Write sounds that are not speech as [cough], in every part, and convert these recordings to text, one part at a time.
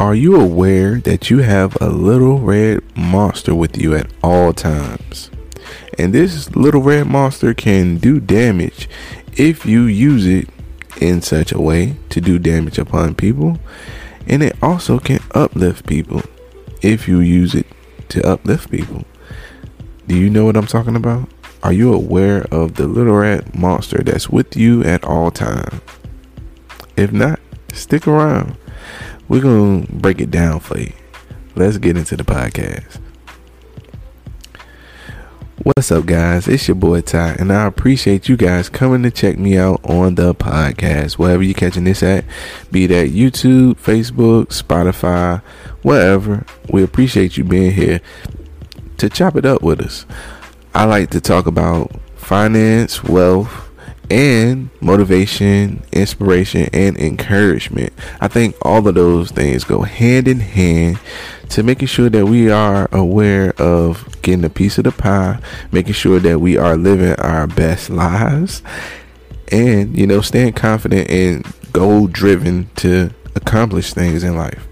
Are you aware that you have a little red monster with you at all times? And this little red monster can do damage if you use it in such a way to do damage upon people. And it also can uplift people if you use it to uplift people. Do you know what I'm talking about? Are you aware of the little red monster that's with you at all times? If not, stick around we're to break it down for you. Let's get into the podcast. What's up, guys? It's your boy Ty, and I appreciate you guys coming to check me out on the podcast, wherever you're catching this at, be that YouTube, Facebook, Spotify, wherever. We appreciate you being here to chop it up with us. I like to talk about finance, wealth, and motivation, inspiration, and encouragement. I think all of those things go hand in hand to making sure that we are aware of getting a piece of the pie, making sure that we are living our best lives, and you know, staying confident and goal driven to accomplish things in life.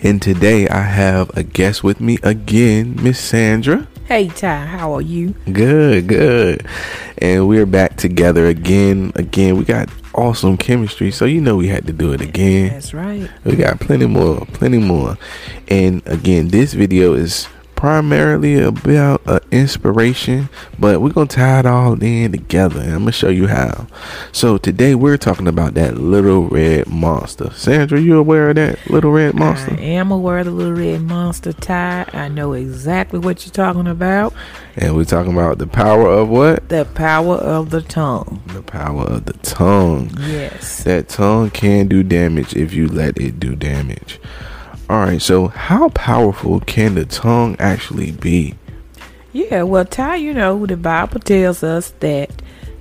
And today I have a guest with me again, Miss Sandra. Hey Ty, how are you? Good, good. And we're back together again. Again, we got awesome chemistry, so you know we had to do it again. That's right. We got plenty more, plenty more. And again, this video is primarily about uh, inspiration, but we're gonna tie it all in together, and I'm gonna show you how. So today we're talking about that little red monster. Sandra, you aware of that little red monster? I am aware of the little red monster. Ty, I know exactly what you're talking about. And we're talking about the power of what? The power of the tongue. The power of the tongue. Yes. That tongue can do damage if you let it do damage. All right, so how powerful can the tongue actually be? Yeah, well, Ty, you know, the Bible tells us that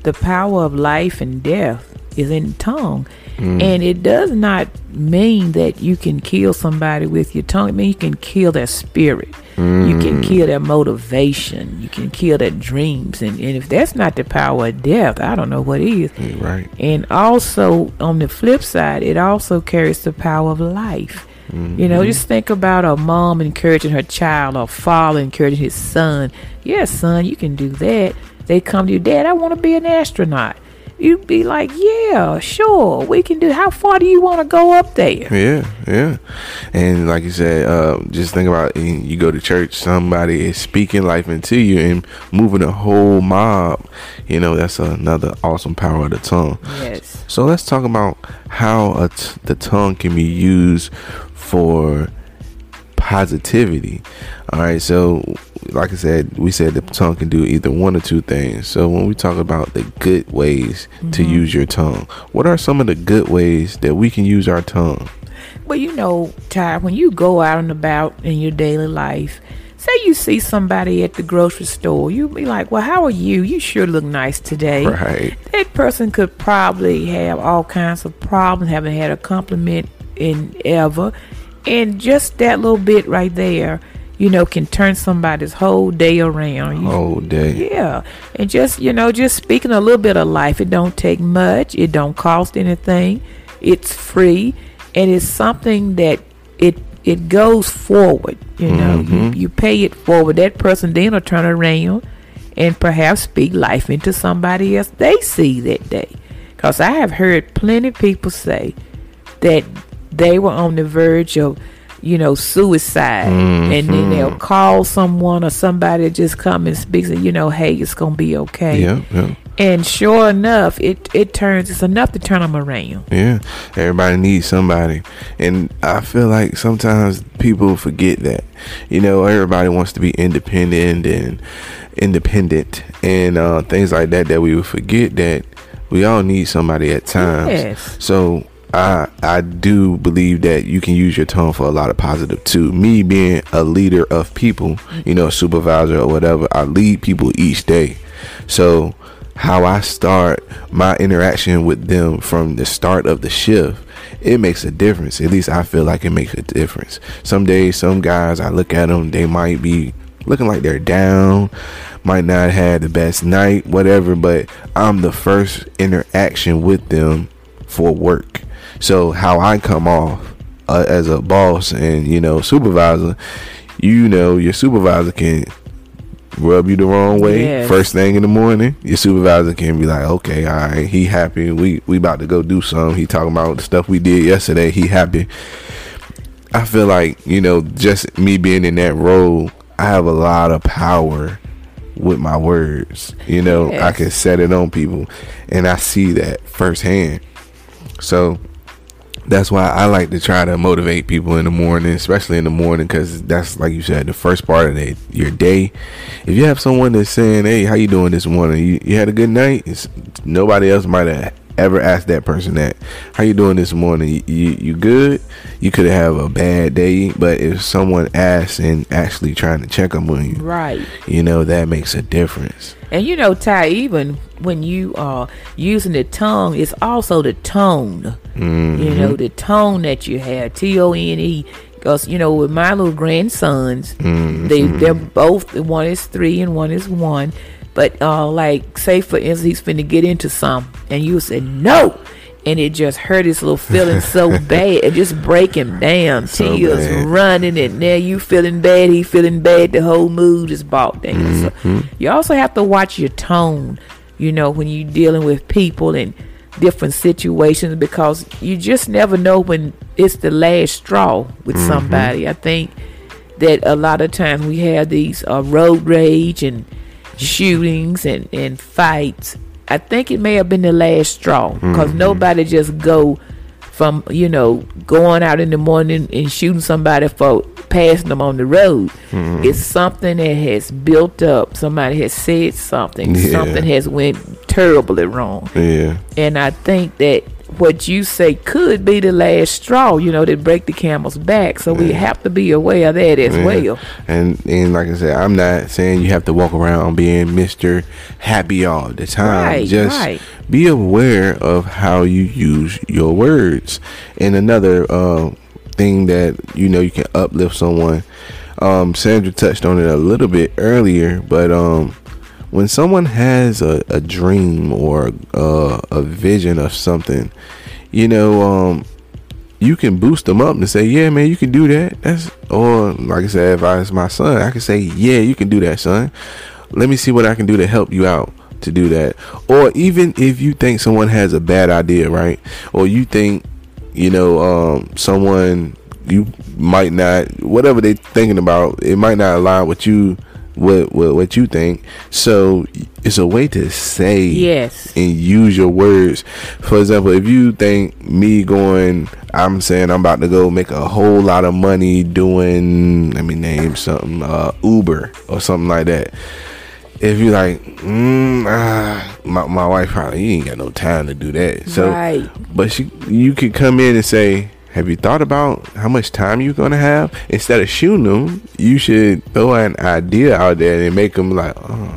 the power of life and death is in the tongue. Mm. And it does not mean that you can kill somebody with your tongue. It means you can kill their spirit. Mm. You can mm. kill their motivation. You can kill their dreams. And, and if that's not the power of death, I don't know what is. Right. And also, on the flip side, it also carries the power of life. Mm-hmm. You know, just think about a mom encouraging her child or father encouraging his son. Yes, son, you can do that. They come to you, Dad, I want to be an astronaut. You'd be like, Yeah, sure, we can do how far do you want to go up there? Yeah, yeah. And like you said, uh, just think about you go to church, somebody is speaking life into you and moving a whole mob. You know, that's another awesome power of the tongue. Yes. So let's talk about how t- the tongue can be used for positivity. All right, so like I said, we said the tongue can do either one or two things. So when we talk about the good ways mm-hmm. to use your tongue, what are some of the good ways that we can use our tongue? Well, you know, Ty, when you go out and about in your daily life, say you see somebody at the grocery store, you be like, "Well, how are you? You sure look nice today." Right. That person could probably have all kinds of problems, haven't had a compliment in ever, and just that little bit right there, you know, can turn somebody's whole day around. You, whole day. Yeah. And just, you know, just speaking a little bit of life. It don't take much. It don't cost anything. It's free. And it's something that it it goes forward. You know, mm-hmm. you, you pay it forward. That person then will turn around and perhaps speak life into somebody else they see that day. Because I have heard plenty of people say that they were on the verge of you know suicide mm-hmm. and then they'll mm-hmm. call someone or somebody just come and speak and you know hey it's gonna be okay yeah, yeah. and sure enough it it turns it's enough to turn them around yeah everybody needs somebody and i feel like sometimes people forget that you know everybody wants to be independent and independent and uh, things like that that we would forget that we all need somebody at times yes. so I I do believe that you can use your tone for a lot of positive too. Me being a leader of people, you know, supervisor or whatever, I lead people each day. So how I start my interaction with them from the start of the shift, it makes a difference. At least I feel like it makes a difference. Some days, some guys, I look at them, they might be looking like they're down, might not have the best night, whatever, but I'm the first interaction with them for work. So how I come off uh, as a boss and you know supervisor, you know your supervisor can rub you the wrong way Yes. first thing in the morning. Your supervisor can be like, okay, all right, he happy. We we about to go do something. He talking about the stuff we did yesterday. He happy. I feel like you know, just me being in that role, I have a lot of power with my words. You know, I can set it on people, and I see that firsthand. So that's why I like to try to motivate people in the morning, especially in the morning, because that's like you said, the first part of the, your day. If you have someone that's saying, "Hey, how you doing this morning? You, you had a good night?" It's, nobody else might have ever ask that person that. How you doing this morning? You you, you good? You could have a bad day, but if someone asks and actually trying to check up on you, Right. you know that makes a difference. And you know, Ty, even when you are using the tongue, it's also the tone. You mm-hmm. know, the tone that you have. T O N E. Because you know, with my little grandsons, mm-hmm. they they're both one is three and one is one. But uh, like, say for instance, he's finna get into some, and you say no, and it just hurt his little feeling so [laughs] bad, it just break him down. So Tears bad. running, and now you feeling bad, he feeling bad. The whole mood is bought down. So you also have to watch your tone, you know, when you're dealing with people and different situations because you just never know when it's the last straw with somebody. I think that a lot of times we have these uh, road rage and shootings and, and fights. I think it may have been the last straw because mm-hmm. nobody just go from you know going out in the morning and shooting somebody for passing them on the road. Mm-hmm. It's something that has built up. Somebody has said something. Yeah. Something has went terribly wrong. Yeah. And I think that what you say could be the last straw, you know, that break the camel's back. So we have to be aware of that as Yeah. well. And and like I said, I'm not saying you have to walk around being Mr. Happy all the time. Right, Just right. be aware of how you use your words. And another uh, thing that you know you can uplift someone. Um, Sandra touched on it a little bit earlier, but um, when someone has a, a dream or uh, a vision of something, you know, um, you can boost them up and say, "Yeah, man, you can do that." That's or like I said, if I was my son, I could say, "Yeah, you can do that, son. Let me see what I can do to help you out to do that." Or even if you think someone has a bad idea, right? Or you think, you know, um, someone you might not whatever they're thinking about, it might not align with you. What, what what you think? So it's a way to say Yes. and use your words. For example, if you think me going, I'm saying I'm about to go make a whole lot of money doing, let me name something, uh, Uber or something like that. If you like, mm, ah, my my wife probably you ain't got no time to do that. So, Right. but she, you could come in and say, "Have you thought about how much time you're gonna have?" Instead of shooting them, you should throw an idea out there and make them like, "Oh,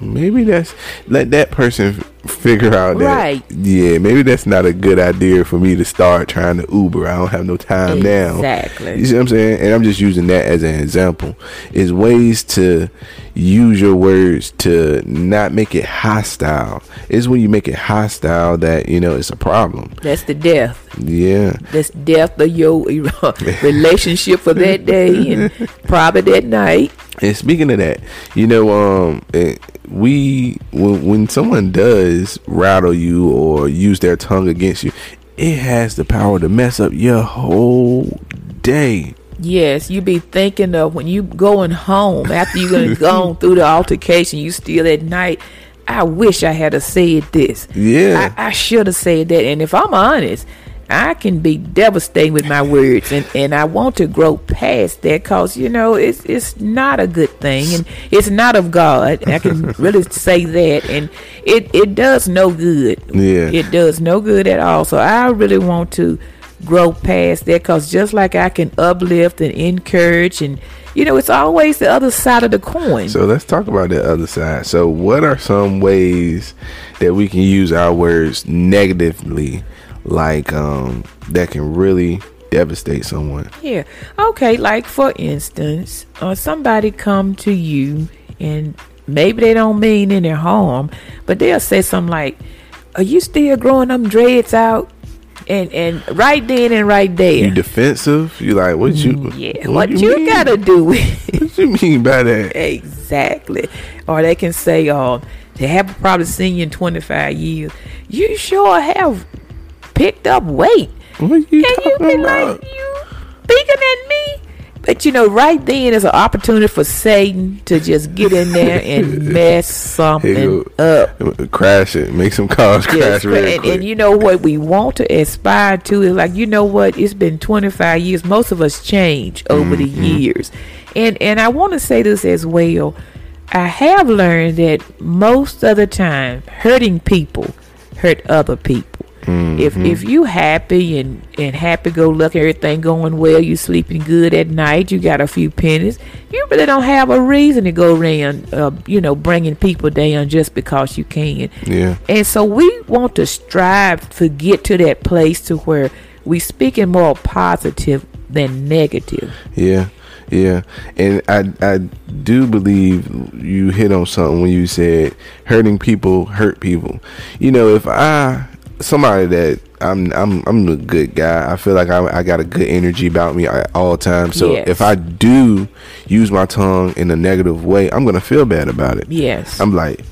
maybe that's let that person figure out that Right. yeah maybe that's not a good idea for me to start trying to uber i don't have no time now Exactly. you see what i'm saying and i'm just using that as an example is ways to use your words to not make it hostile it's when you make it hostile that you know it's a problem That's the death. yeah That's death of your [laughs] relationship for that day and [laughs] probably that night. And speaking of that, you know, um, it, we when when someone does rattle you or use their tongue against you, it has the power to mess up your whole day. Yes, you be thinking of when you going home after you gonna [laughs] gone through the altercation, you still at night. I wish I had a said this. Yeah. I, I should have said that. And if I'm honest, I can be devastated with my words, and, and I want to grow past that because you know it's it's not a good thing, and it's not of God. I can [laughs] really say that, and it it does no good. Yeah. it does no good at all. So I really want to grow past that because just like I can uplift and encourage, and you know, it's always the other side of the coin. So let's talk about the other side. So what are some ways that we can use our words negatively, like um, that can really devastate someone? Yeah. Okay. Like for instance, uh, somebody come to you and maybe they don't mean any harm, but they'll say something like, "Are you still growing them dreads out?" and and right then and right there. You defensive? You like what you? Mm, yeah, what, you, mean? gotta do [laughs] What you mean by that? exactly? Or they can say, "Oh, they haven't probably seen you in 25 years. You sure have picked up weight." What you And you talking be about? like, "You speaking at me?" But you know, right then is an opportunity for Satan to just get in there [laughs] and mess something up. Crash it. Make some cars crash Yes, real and, and you know what we want to aspire to is like you know what it's been 25 years most of us change over the Mm-hmm. years and and i want to say this as well i have learned that most of the time hurting people hurt other people Mm-hmm. if you happy and and happy go lucky everything going well you sleeping good at night you got a few pennies you really don't have a reason to go around uh, you know bringing people down just because you can yeah. and so we want to strive to get to that place to where we speaking more positive than negative. Yeah, yeah, and I I do believe you hit on something when you said hurting people hurt people. You know, if I somebody that I'm I'm I'm a good guy. I feel like I I got a good energy about me at all times. So Yes. if I do use my tongue in a negative way, I'm gonna feel bad about it. Yes. I'm like,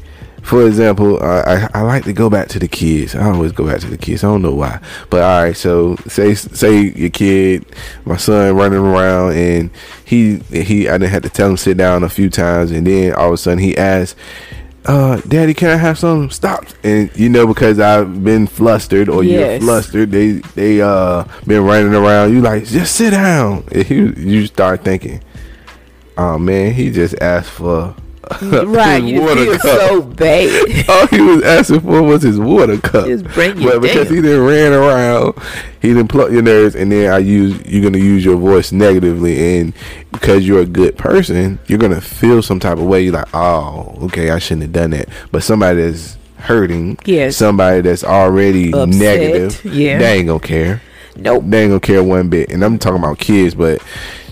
for example, I, I I like to go back to the kids. I always go back to the kids. I don't know why, but all right. So say say your kid, my son running around, and he he I didn't have to tell him sit down a few times, and then all of a sudden he asks. Uh, daddy, can I have some? Stop! And you know because I've been flustered or you're flustered, they they uh been running around. You like just sit down. And you you start thinking, oh man, he just asked for [laughs] right. his You water cup. so bad. [laughs] All he was asking for was his water cup. Just bring but because down. he didn't ran around, he didn't pluck your nerves, and then I use you're gonna use your voice negatively, and because you're a good person, you're gonna feel some type of way. You're like, oh, okay, I shouldn't have done that. But somebody that's hurting, Yes. somebody that's already Upset, negative, yeah. they ain't gonna care. Nope. They ain't gonna care one bit. And I'm talking about kids, but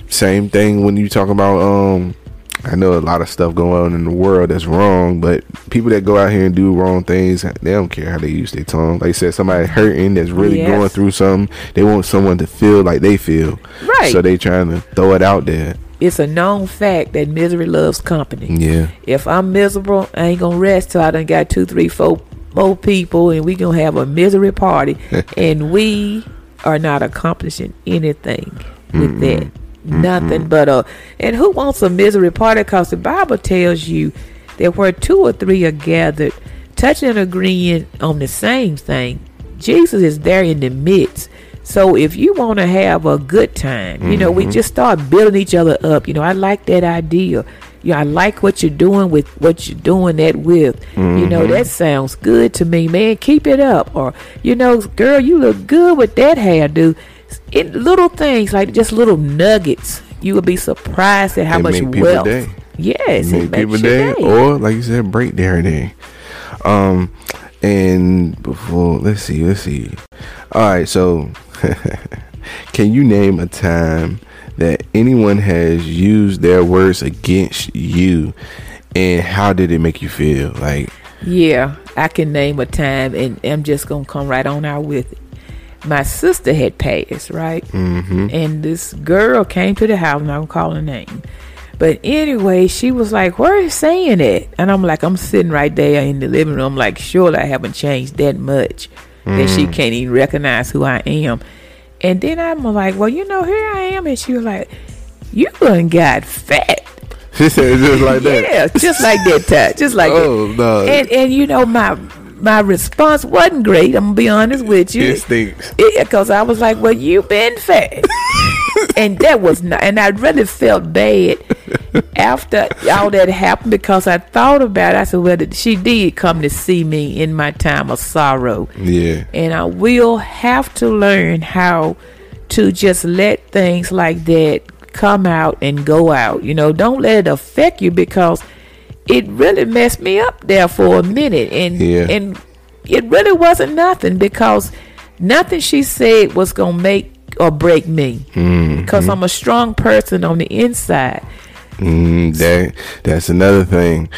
same thing when you talk about um I know a lot of stuff going on in the world that's wrong, but people that go out here and do wrong things, they don't care how they use their tongue. Like I said, somebody hurting that's really Yes. going through something, they want someone to feel like they feel. Right. So they trying to throw it out there. It's a known fact that misery loves company. Yeah. If I'm miserable, I ain't gonna rest till I done got two, three, four more people, and we gonna have a misery party, [laughs] and we are not accomplishing anything with that. Nothing mm-hmm. but a. And who wants a misery party? Because the Bible tells you that where two or three are gathered, touching and agreeing on the same thing, Jesus is there in the midst. So if you want to have a good time, you know, we mm-hmm. just start building each other up. You know, I like that idea. Yeah, I like what you're doing with what you're doing that with. You know, mm-hmm. that sounds good to me, man. Keep it up. Or, you know, girl, you look good with that hairdo. It, little things like just little nuggets. You would be surprised at how It much wealth. day. Yes, make it makes people your day, or like you said, break their day. Um, and before let's see, let's see. All right, so [laughs] can you name a time that anyone has used their words against you, and how did it make you feel? Like, Yeah, I can name a time, and I'm just gonna come right on out with it. My sister had passed, right? mm-hmm, And this girl came to the house, and I'm gonna call her name. But anyway, she was like, "Where is saying it?" And I'm like, "I'm sitting right there in the living room. Like, surely I haven't changed that much that she can't even recognize who I am." And then I'm like, "Well, you know, here I am." And she was like, "You done got fat." she said just like that. Yeah, just like that time, just like [laughs] that. Oh no, And and you know my my response wasn't great. I'm gonna be honest with you. it stinks. Yeah, because I was like, "Well, you been fat," [laughs] and that was not. And I really felt bad after all that happened because I thought about. it. I said, "Well, she did come to see me in my time of sorrow, Yeah, and I will have to learn how to just let things like that come out and go out. You know, don't let it affect you because it really messed me up there for a minute, and Yeah. and it really wasn't nothing because nothing she said was gonna make or break me because I'm a strong person on the inside. Mm, that that's another thing.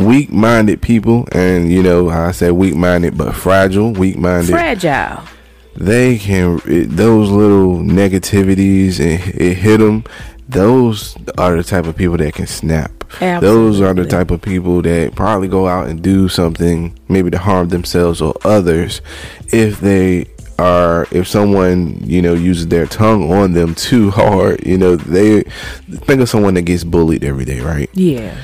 Weak-minded people, and you know I said weak-minded, but fragile. Weak-minded. Fragile. they can it, those little negativities and it hit them. Those are the type of people that can snap. Absolutely. Those are the type of people that probably go out and do something maybe to harm themselves or others if they are if someone you know uses their tongue on them too [laughs] hard you know they think of someone that gets bullied every day right Yeah.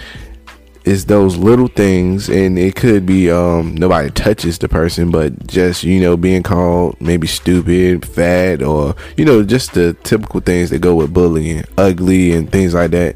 It's those little things and it could be um nobody touches the person but just you know being called maybe stupid fat or you know just the typical things that go with bullying ugly and things like that.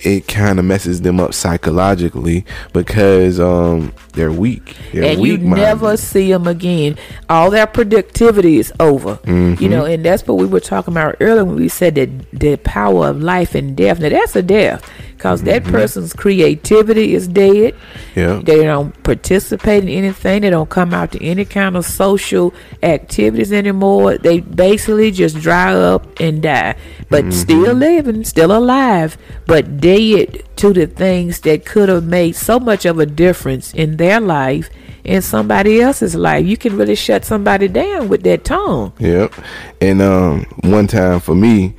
It kind of messes them up psychologically because um they're weak they're and you weak-minded. never see them again. All their productivity is over. Mm-hmm. You know, and that's what we were talking about earlier when we said that the power of life and death. Now that's a death because that mm-hmm. person's creativity is dead. yeah They don't participate in anything. They don't come out to any kind of social activities anymore. They basically just dry up and die, but mm-hmm. still living, still alive, but dead to the things that could have made so much of a difference in their life and somebody else's life. You can really shut somebody down with that tongue. Yep. And um one time for me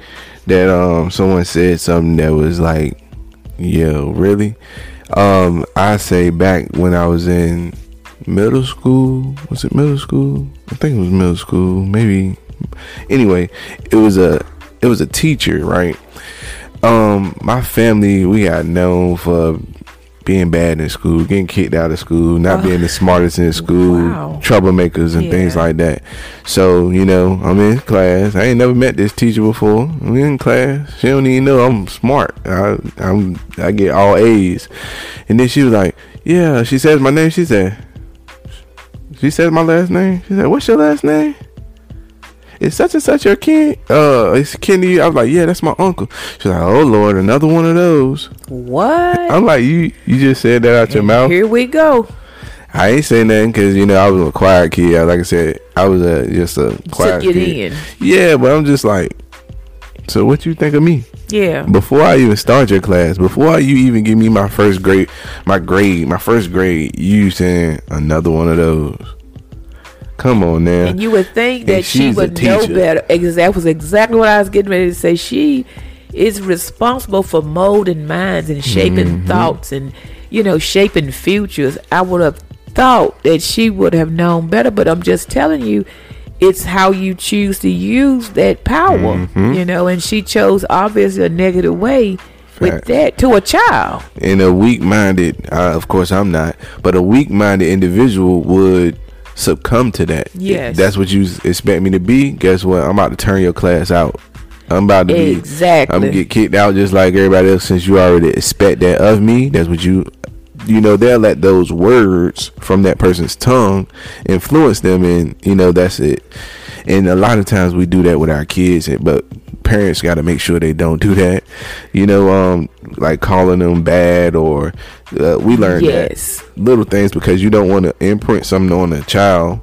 that um someone said something that was like, Yo, really? Um, I say back when I was in middle school, was it middle school? I think it was middle school, maybe anyway, it was a it was a teacher, right? Um, my family we got known for being bad in school, getting kicked out of school, not Oh. being the smartest in school, Wow. troublemakers and things like that. So, you know, I'm in class. I ain't never met this teacher before. I'm in class. She don't even know I'm smart. I I'm I get all A's. And then she was like, Yeah, she says my name. She said She said my last name. She said, What's your last name? Is such and such your kin? Uh, it's kin to you. I was like, yeah, that's my uncle. She's like, oh lord, another one of those. What? I'm like, you, you just said that out your And mouth. Here we go. I ain't saying nothing because you know I was a quiet kid. Like I said, I was a just a quiet Took it kid. in. Yeah, but I'm just like, so what you think of me? Yeah. Before I even start your class, before you even give me my first grade, my grade, my first grade, you saying another one of those. Come on now. And you would think that she would know better. Ex- That was exactly what I was getting ready to say. She is responsible for molding minds and shaping Mm-hmm. thoughts and, you know, shaping futures. I would have thought that she would have known better, but I'm just telling you, it's how you choose to use that power, Mm-hmm. you know, and she chose obviously a negative way with that to a child. and a weak-minded, uh, of course I'm not, but a weak-minded individual would succumb to that. Yes. that's what you expect me to be. Guess what? I'm about to turn your class out. I'm about to be. Exactly. I'm gonna get kicked out just like everybody else since you already expect that of me. That's what you. You know they'll let those words from that person's tongue influence them, and you know that's it. And a lot of times we do that with our kids, but parents got to make sure they don't do that. You know, um, like calling them bad, or uh, we learned Yes. that little things because you don't want to imprint something on a child.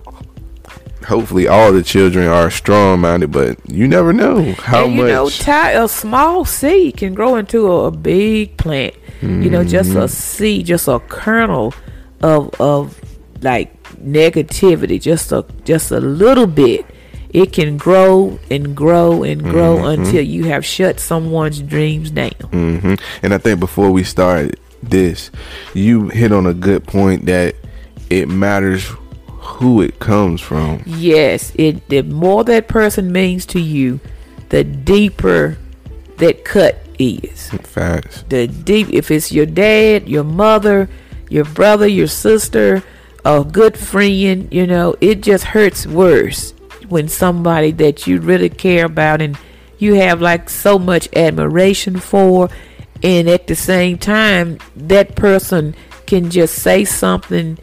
Hopefully, all the children are strong-minded, but you never know how and you much. know, a small seed can grow into a, big plant. You know, just Mm-hmm. a seed, just a kernel of of like negativity, just a just a little bit. It can grow and grow and grow Mm-hmm. until you have shut someone's dreams down. hmm And I think before we start this, you hit on a good point that it matters who it comes from. Yes, it the more that person means to you, the deeper that cut is. Facts. the deep if it's your dad your mother your brother your sister a good friend you know it just hurts worse when somebody that you really care about and you have like so much admiration for and at the same time that person can just say something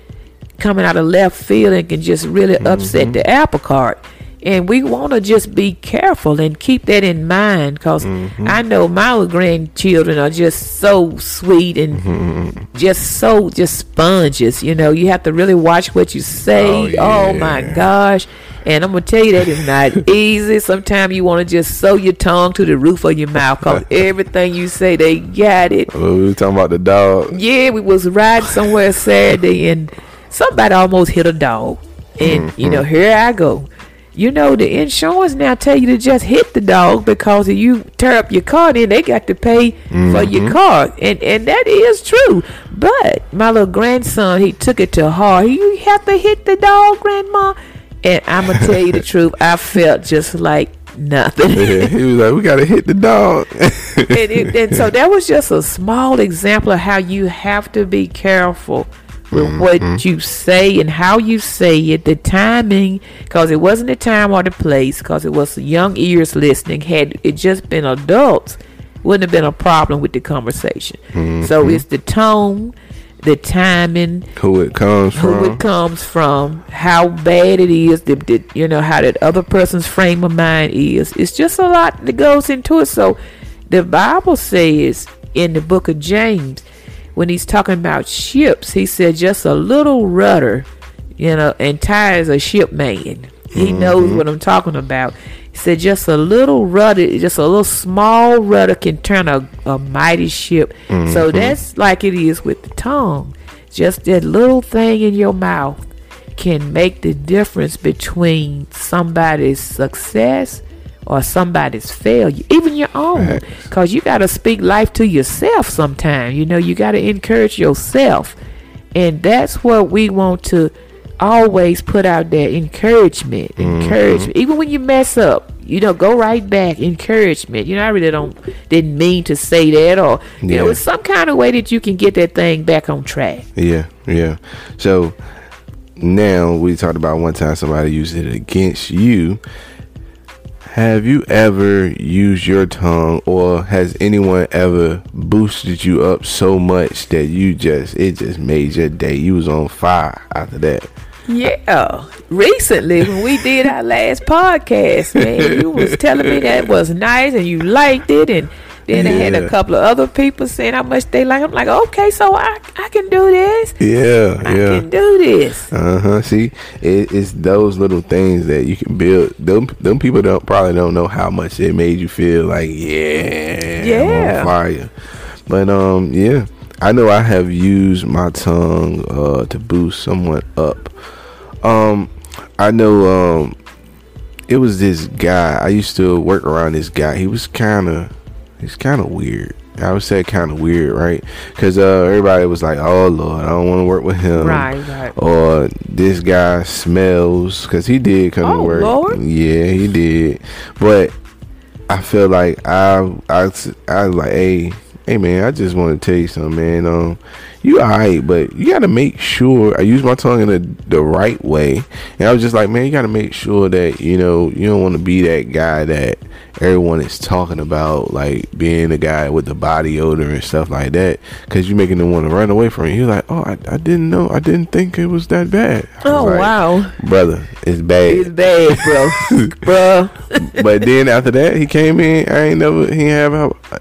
coming out of left field and can just really upset mm-hmm. the apple cart. And we want to just be careful and keep that in mind because mm-hmm. I know my grandchildren are just so sweet and mm-hmm, mm-hmm. just so just sponges. You know, you have to really watch what you say. Oh, Oh, my gosh. And I'm going to tell you that is not [laughs] easy. Sometimes you want to just sew your tongue to the roof of your mouth because [laughs] everything you say, they got it. Well, we were talking about the dog. Yeah, we was riding somewhere Saturday and somebody almost hit a dog. And you know, here I go. You know the insurance now tell you to just hit the dog because if you tear up your car then they got to pay mm-hmm. for your mm-hmm. car. And and that is true. But my little grandson he took it to heart. You have to hit the dog grandma. And i'm gonna tell you the [laughs] truth i felt just like nothing. Yeah, he was like we gotta hit the dog. And, it, and so that was just a small example of how you have to be careful with mm-hmm. what you say and how you say it, the timing, because it wasn't the time or the place, because it was young ears listening. Had it just been adults, wouldn't have been a problem with the conversation. Mm-hmm. So it's the tone, the timing, who it comes who from, who it comes from, how bad it is, the, the, you know how that other person's frame of mind is. It's just a lot that goes into it. So the Bible says in the book of James when he's talking about ships, he said just a little rudder, you know, and tires a ship man. He mm-hmm. knows what I'm talking about. He said just a little rudder, just a little small rudder can turn a, a mighty ship. Mm-hmm. So that's like it is with the tongue. Just that little thing in your mouth can make the difference between somebody's success or somebody's failure, even your own. Because you got to speak life to yourself sometimes. You know, you got to encourage yourself. And that's what we want to always put out there encouragement. Mm-hmm. Encouragement. Even when you mess up, you know, go right back. Encouragement. You know, I really don't, didn't mean to say that or, you yeah. know, it's some kind of way that you can get that thing back on track. Yeah, yeah. So, now we talked about one time somebody used it against you have you ever used your tongue or has anyone ever boosted you up so much that you just it just made your day? You was on fire after that. Yeah. Recently when we did our last podcast, man, you was telling me that was nice and you liked it and then yeah. I had a couple of other people saying how much they like. I'm like, okay, so I I can do this. Yeah, I yeah. can do this. Uh huh. See, it, it's those little things that you can build. Them them people don't probably don't know how much it made you feel like, yeah, yeah, fire. But um, yeah, I know I have used my tongue uh to boost someone up. Um, I know um it was this guy. I used to work around this guy. He was kind of He's kind of weird. I would say kind of weird, right? Because uh, everybody was like, "Oh Lord, I don't want to work with him." Right, right. Or this guy smells because he did come oh, to work. Lord. Yeah, he did. But I feel like I, I, I was like, "Hey, hey, man, I just want to tell you something, man. Um, you alright, but you gotta make sure I use my tongue in a, the right way." And I was just like, "Man, you gotta make sure that you know you don't want to be that guy that." everyone is talking about like being a guy with the body odor and stuff like that because you're making them want to run away from you. You're like, oh, I, I didn't know, I didn't think it was that bad. Oh like, wow, brother, it's bad. It's bad, bro, [laughs] bro. but then after that, he came in. I ain't never he have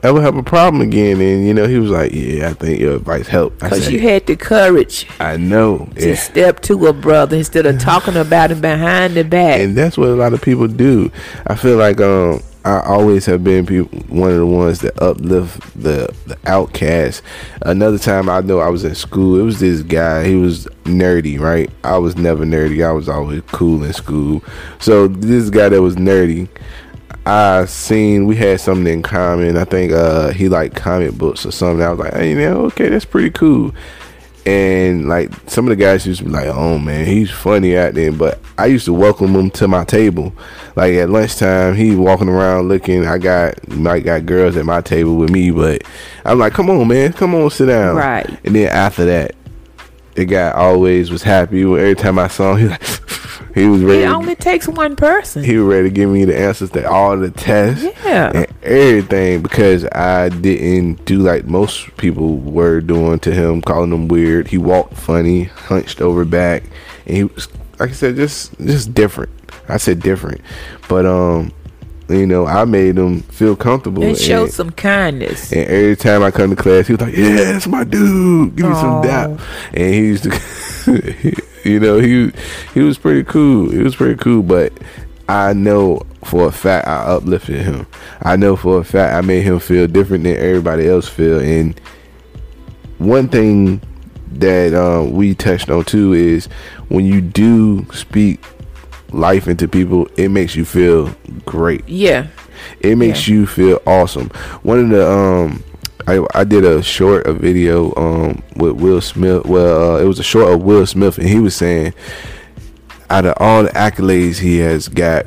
ever have a problem again, and you know he was like, yeah, I think your advice helped. Because you had the courage. I know to yeah. step to a brother instead of talking about him behind the back, and that's what a lot of people do. I feel like um I always have been people, one of the ones that uplift the the outcast. Another time I know I was in school. It was this guy. He was nerdy, right? I was never nerdy. I was always cool in school. So this guy that was nerdy, I seen we had something in common. I think uh, he liked comic books or something. I was like, hey, you know, okay, that's pretty cool. And like some of the guys used to be like, "Oh man, he's funny out there," but I used to welcome him to my table. Like at lunchtime, he walking around looking. I got might got girls at my table with me, but I'm like, "Come on, man, come on, sit down." Right. And then after that, the guy always was happy. Every time I saw him, he like. [laughs] He was ready. It only takes one person. He was ready to give me the answers to all the tests yeah. and everything because I didn't do like most people were doing to him, calling him weird. He walked funny, hunched over back, and he was like I said, just just different. I said different, but um, you know, I made him feel comfortable and show some kindness. And every time I come to class, he was like, "Yeah, that's my dude. Give me some dap." And he used to. [laughs] You know, he he was pretty cool. He was pretty cool, but I know for a fact I uplifted him. I know for a fact I made him feel different than everybody else feel. And one thing that um, we touched on too is when you do speak life into people, it makes you feel great. Yeah. It makes you feel awesome. One of the um I, I did a short a video um with Will Smith. Well, uh, it was a short of Will Smith, and he was saying, out of all the accolades he has got,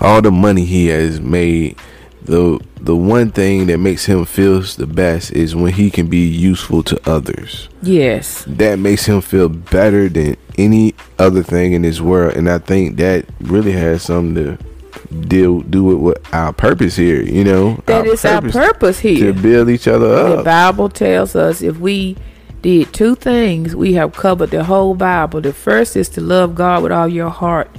all the money he has made, the the one thing that makes him feel the best is when he can be useful to others. Yes. That makes him feel better than any other thing in this world, and I think that really has something to deal do it with our purpose here. You know, That is our purpose here. to build each other up. The. Bible tells us if we did two things, we have covered the whole Bible. The first is to love God with all your heart,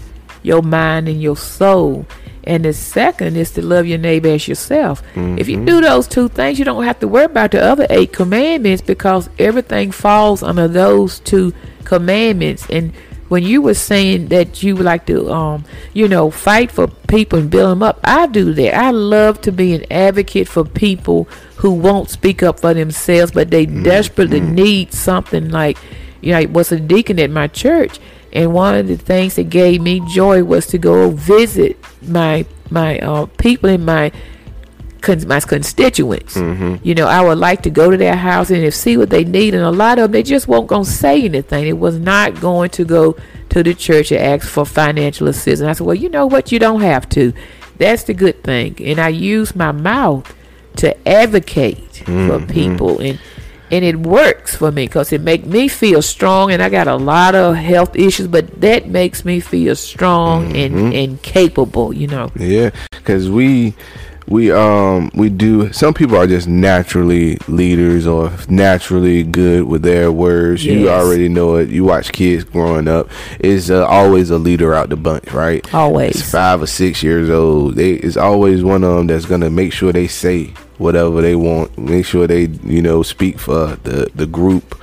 your mind, and your soul. And the second is to love your neighbor as yourself. If you mm-hmm. do those two things, you don't have to worry about the other eight commandments because everything falls under those two commandments. And when you were saying that you would like to, um, you know, fight for people and build them up, I do that. I love to be an advocate for people who won't speak up for themselves, but they desperately need something like, you know, I was a deacon at my church, and one of the things that gave me joy was to go visit my my uh, people in my con- my constituents. Mm-hmm. You know, I would like to go to their house and see what they need, and a lot of them they just won't gonna say anything. It was not going to go to the church and ask for financial assistance. I said, well, you know what, you don't have to. That's the good thing, and I use my mouth to advocate for mm-hmm. people and. And it works for me because it make me feel strong, and I got a lot of health issues, but that makes me feel strong and, mm-hmm. and capable. You know, Yeah, because we we um we do. Some people are just naturally leaders or naturally good with their words. You already know it. You watch kids growing up. Is uh, always a leader out the bunch, right? Always. It's five or six years old. They it's always one of them that's gonna make sure they say whatever they want. Make sure they you know speak for the the group.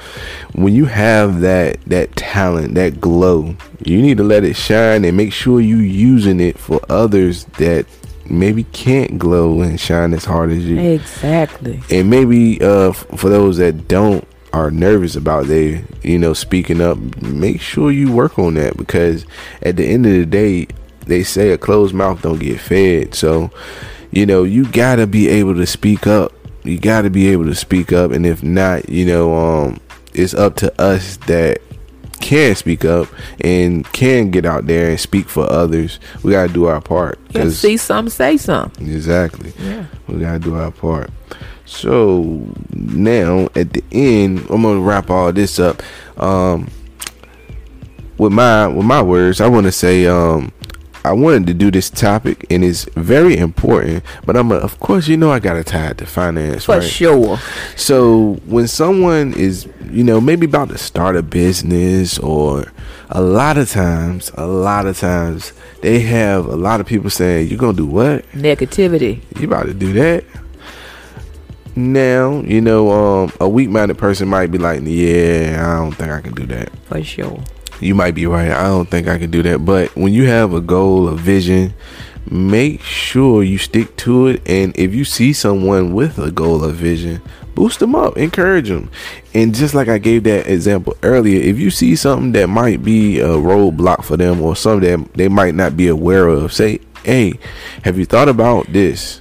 When you have that that talent, that glow, you need to let it shine and make sure you using it for others that maybe can't glow and shine as hard as you. Exactly. and maybe uh f- for those that don't are nervous about they you know speaking up make sure you work on that because at the end of the day they say a closed mouth don't get fed. So you know you gotta be able to speak up. You gotta be able to speak up. And if not you know um it's up to us that can speak up and can get out there and speak for others we gotta do our part Yeah, see something, say something. exactly Yeah. we gotta do our part. So now at the end, I'm gonna wrap all this up. Um, with my with my words, I want to say um, I wanted to do this topic, and it's very important. But I'm a, of course, you know, I gotta tie it to finance, For right? sure. So when someone is, you know, maybe about to start a business or a lot of times, a lot of times they have a lot of people saying, "You're gonna do what? Negativity. You about to do that?" Now, you know, um, a weak-minded person might be like, "Yeah, I don't think I can do that." For sure. You might be right. I don't think I can do that. But when you have a goal, a vision, make sure you stick to it. And if you see someone with a goal or vision, boost them up, encourage them. And just like I gave that example earlier, if you see something that might be a roadblock for them or something that they might not be aware of, say, "Hey, have you thought about this?"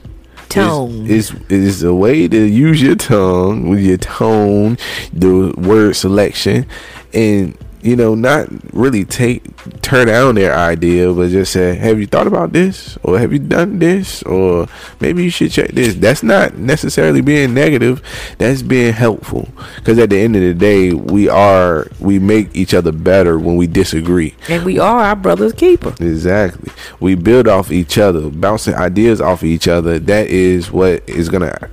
Tone. Is is a way to use your tongue with your tone, the word selection, and you know, not really take turn down their idea, but just say, "Have you thought about this? Or have you done this? Or maybe you should check this." That's not necessarily being negative. That's being helpful. Because at the end of the day, we are we make each other better when we disagree. And we are our brother's keeper. Exactly. We build off each other, bouncing ideas off of each other. That is what is gonna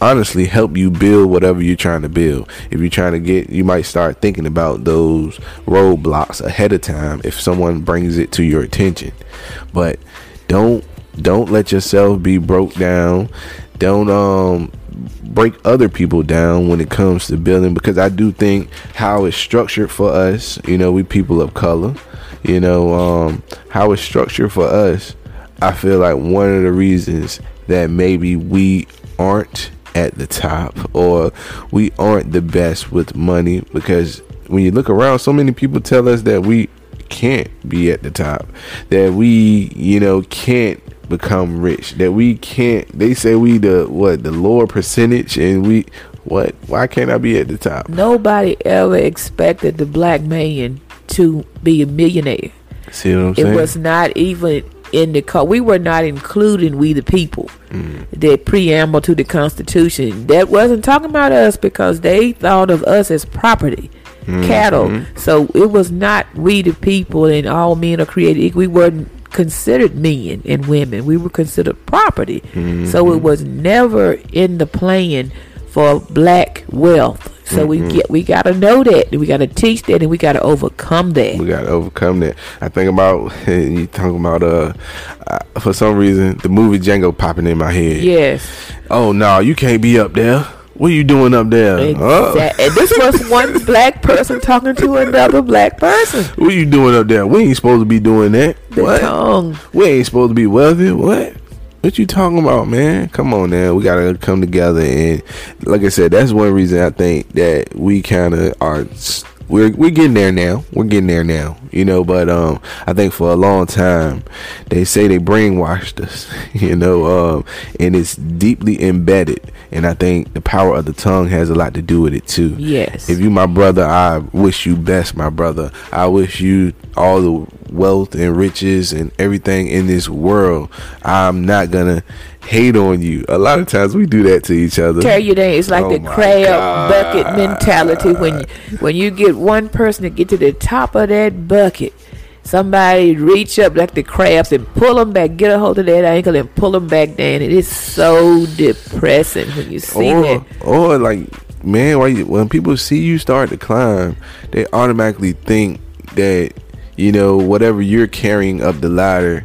honestly help you build whatever you're trying to build. If you're trying to get, you might start thinking about those roadblocks ahead of time if someone brings it to your attention. But don't don't let yourself be broke down. Don't um break other people down when it comes to building because I do think how it's structured for us, you know, we people of color, you know, um how it's structured for us, I feel like one of the reasons that maybe we aren't at the top or we aren't the best with money because when you look around so many people tell us that we can't be at the top, that we, you know, can't become rich, that we can't. They say we the what the lower percentage, and we what? Why can't I be at the top? Nobody ever expected the black man to be a millionaire. See what I'm saying? It was not even in the co- we were not including we the people. Mm. The preamble to the Constitution that wasn't talking about us because they thought of us as property, Mm-hmm. cattle. So it was not we the people and all men are created. equal. We weren't considered men and women. We were considered property. Mm-hmm. So it was never in the plan for black wealth. So Mm-hmm. we get we got to know that. We got to teach that, and we got to overcome that. We gotta overcome that. I think about [laughs] you talking about uh, uh, for some reason the movie Django popping in my head. Yes. Oh no, you can't be up there. What are you doing up there? Exactly. And this was one [laughs] black person talking to another black person. What are you doing up there? We ain't supposed to be doing that. The what? tongue. We ain't supposed to be wealthy. What? What you talking about, man? Come on now. We gotta come together and like I said, that's one reason I think that we kinda are s- we're we're getting there now. We're getting there now. You know, but um I think for a long time they say they brainwashed us, [laughs] you know, um and it's deeply embedded. And I think the power of the tongue has a lot to do with it too. Yes. If you my brother, I wish you best, my brother. I wish you all the wealth and riches and everything in this world. I'm not gonna hate on you. A lot of times we do that to each other. Tear you down. It's like Oh the crab God. bucket mentality. When you, when you get one person to get to the top of that bucket, somebody reach up like the crabs and pull them back, get a hold of that ankle and pull them back down. It is so depressing when you see or, that. or like, man, why you, when people see you start to climb, they automatically think that you know whatever you're carrying up the ladder,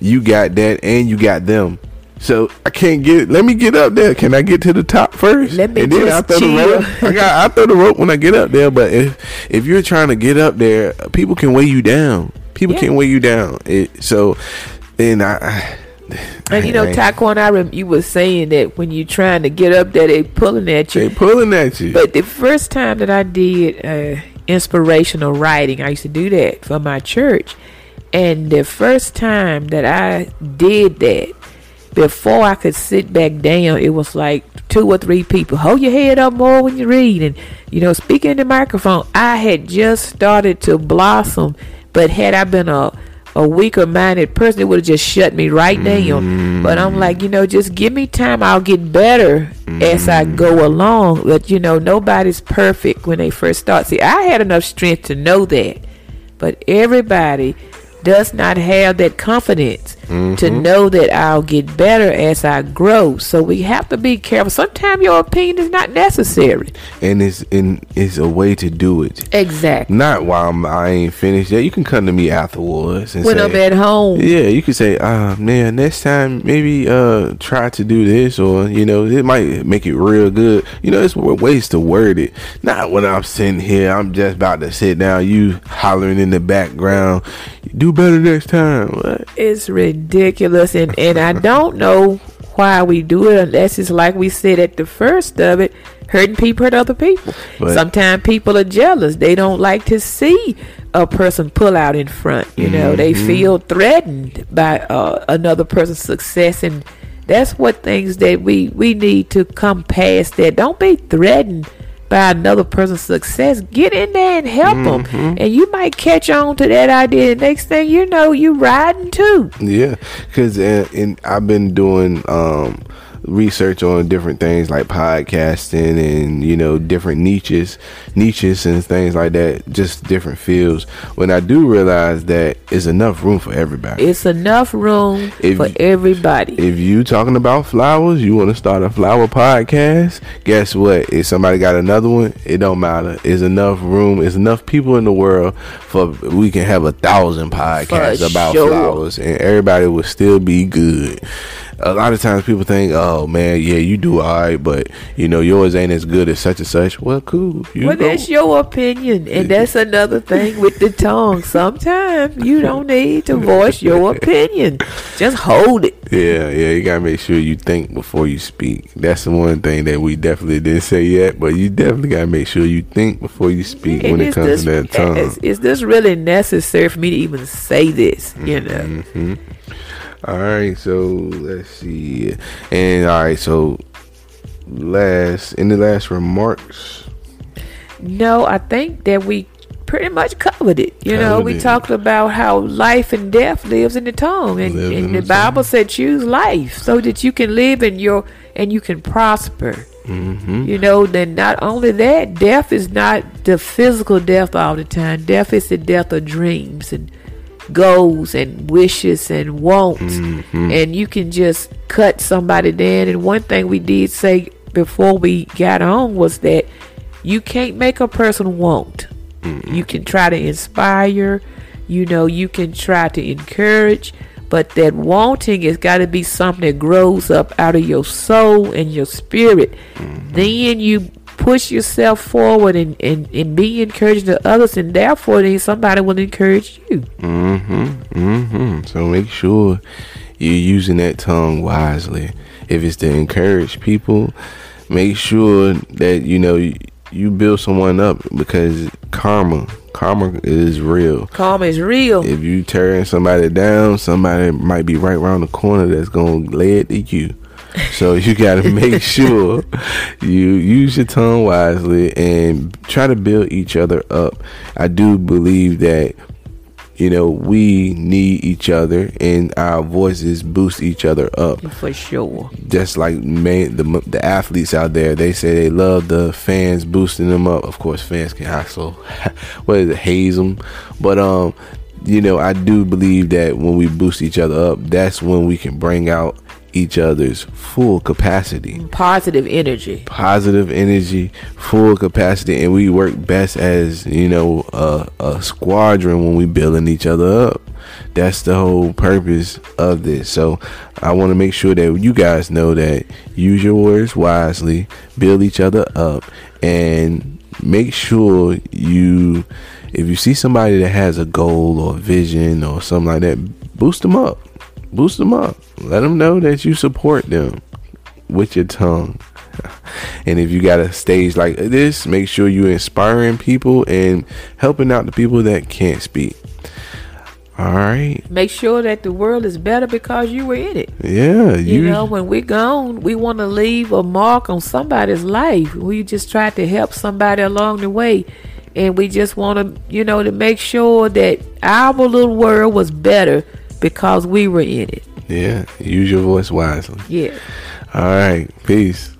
you got that and you got them. So I can't get. Let me get up there. Can I get to the top first? Let me and then I throw the rope. I got. I throw the rope when I get up there. But if if you're trying to get up there, people can weigh you down. People Yeah. can weigh you down. It, so then I. I And you know, Taquan, I rem- you were saying that when you're trying to get up there, they pulling at you. they pulling at you. But the first time that I did uh, inspirational writing, I used to do that for my church. And the first time that I did that, before I could sit back down, it was like two or three people. Hold your head up more when you read. And, you know, speaking in the microphone, I had just started to blossom. But had I been a a weaker minded person, it would have just shut me right down. Mm. But I'm like, you know, just give me time. I'll get better as I go mm. along. But you know, nobody's perfect when they first start. See, I had enough strength to know that, but everybody does not have that confidence to know that I'll get better as I grow. So we have to be careful. Sometimes your opinion is not necessary. and it's in it's a way to do it. Exactly. Not while I'm, I ain't finished yet. You can come to me afterwards and When say, I'm at home. yeah, you can say, uh, man, next time maybe uh try to do this, or you know, it might make it real good. You know, it's ways to word it. Not when I'm sitting here, I'm just about to sit down, you hollering in the background, do better next time. What? It's ridiculous, and and I don't know why we do it unless it's like we said at the first of it, hurting people hurt other people. But- Sometimes people are jealous; they don't like to see a person pull out in front. You know, they Mm-hmm. feel threatened by uh, another person's success, and that's what things that we we need to come past. That don't be threatened by another person's success. Get in there and help them, Mm-hmm. and you might catch on to that idea. The next thing you know, you're riding too. Yeah, because uh, and I've been doing um, research on different things like podcasting and you know different niches, niches and things like that. Just different fields. When I do realize that it's enough room for everybody. It's enough room If for everybody. if you talking about flowers, you want to start a flower podcast. Guess what? If somebody got another one, it don't matter. It's enough room. It's enough people in the world for we can have a thousand podcasts For about sure. flowers, and everybody will still be good. A lot of times people think, "Oh man, yeah, you do all right, but you know yours ain't as good as such and such." Well, cool. You well, that's your opinion, and that's another thing with the tongue. Sometimes you don't need to voice your opinion; just hold it. Yeah, yeah, you gotta make sure you think before you speak. That's the one thing that we definitely didn't say yet, but you definitely gotta make sure you think before you speak and when it comes this, to that tongue. Is, is, this really necessary for me to even say this? You know. Mm-hmm. All right, so let's see, and all right, so last in the last remarks. No, I think that we pretty much covered it. You covered know, we it. talked about how life and death lives in the tongue, and, and the, the Bible said choose life so that you can live in your and you can prosper. Mm-hmm. You know, then not only that, death is not the physical death all the time. Death is the death of dreams and goals and wishes and wants. Mm-hmm. And you can just cut somebody down. And one thing we did say before we got on was that you can't make a person want. Mm-hmm. You can try to inspire, you know, you can try to encourage, but that wanting has got to be something that grows up out of your soul and your spirit. Mm-hmm. Then you push yourself forward and, and, and be encouraging to others, and therefore, then somebody will encourage you. Mm-hmm. Mm-hmm. So make sure you're using that tongue wisely. If it's to encourage people, make sure that you know you, you build someone up because karma karma is real. Karma is real. If you tearing somebody down, somebody might be right around the corner that's gonna lay it to you. So you got to [laughs] make sure you use your tongue wisely and try to build each other up. I do believe that you know we need each other and our voices boost each other up. For sure. Just like man, the, the athletes out there they say they love the fans boosting them up. Of course fans can also [laughs] what is it haze them but um you know i do believe that when we boost each other up that's when we can bring out each other's full capacity. Positive energy. Positive energy, full capacity, and we work best as you know a, a squadron when we building each other up. That's the whole purpose of this. So I want to make sure that you guys know that use your words wisely, build each other up, and make sure you if you see somebody that has a goal or a vision or something like that, boost them up boost them up. Let them know that you support them with your tongue. [laughs] And if you got a stage like this, make sure you're inspiring people and helping out the people that can't speak. All right. Make sure that the world is better because you were in it. Yeah. You, you know, when we're gone, we want to leave a mark on somebody's life. We just try to help somebody along the way. And we just want to, you know, to make sure that our little world was better because we were in it. Yeah. Use your voice wisely. Yeah. All right. Peace.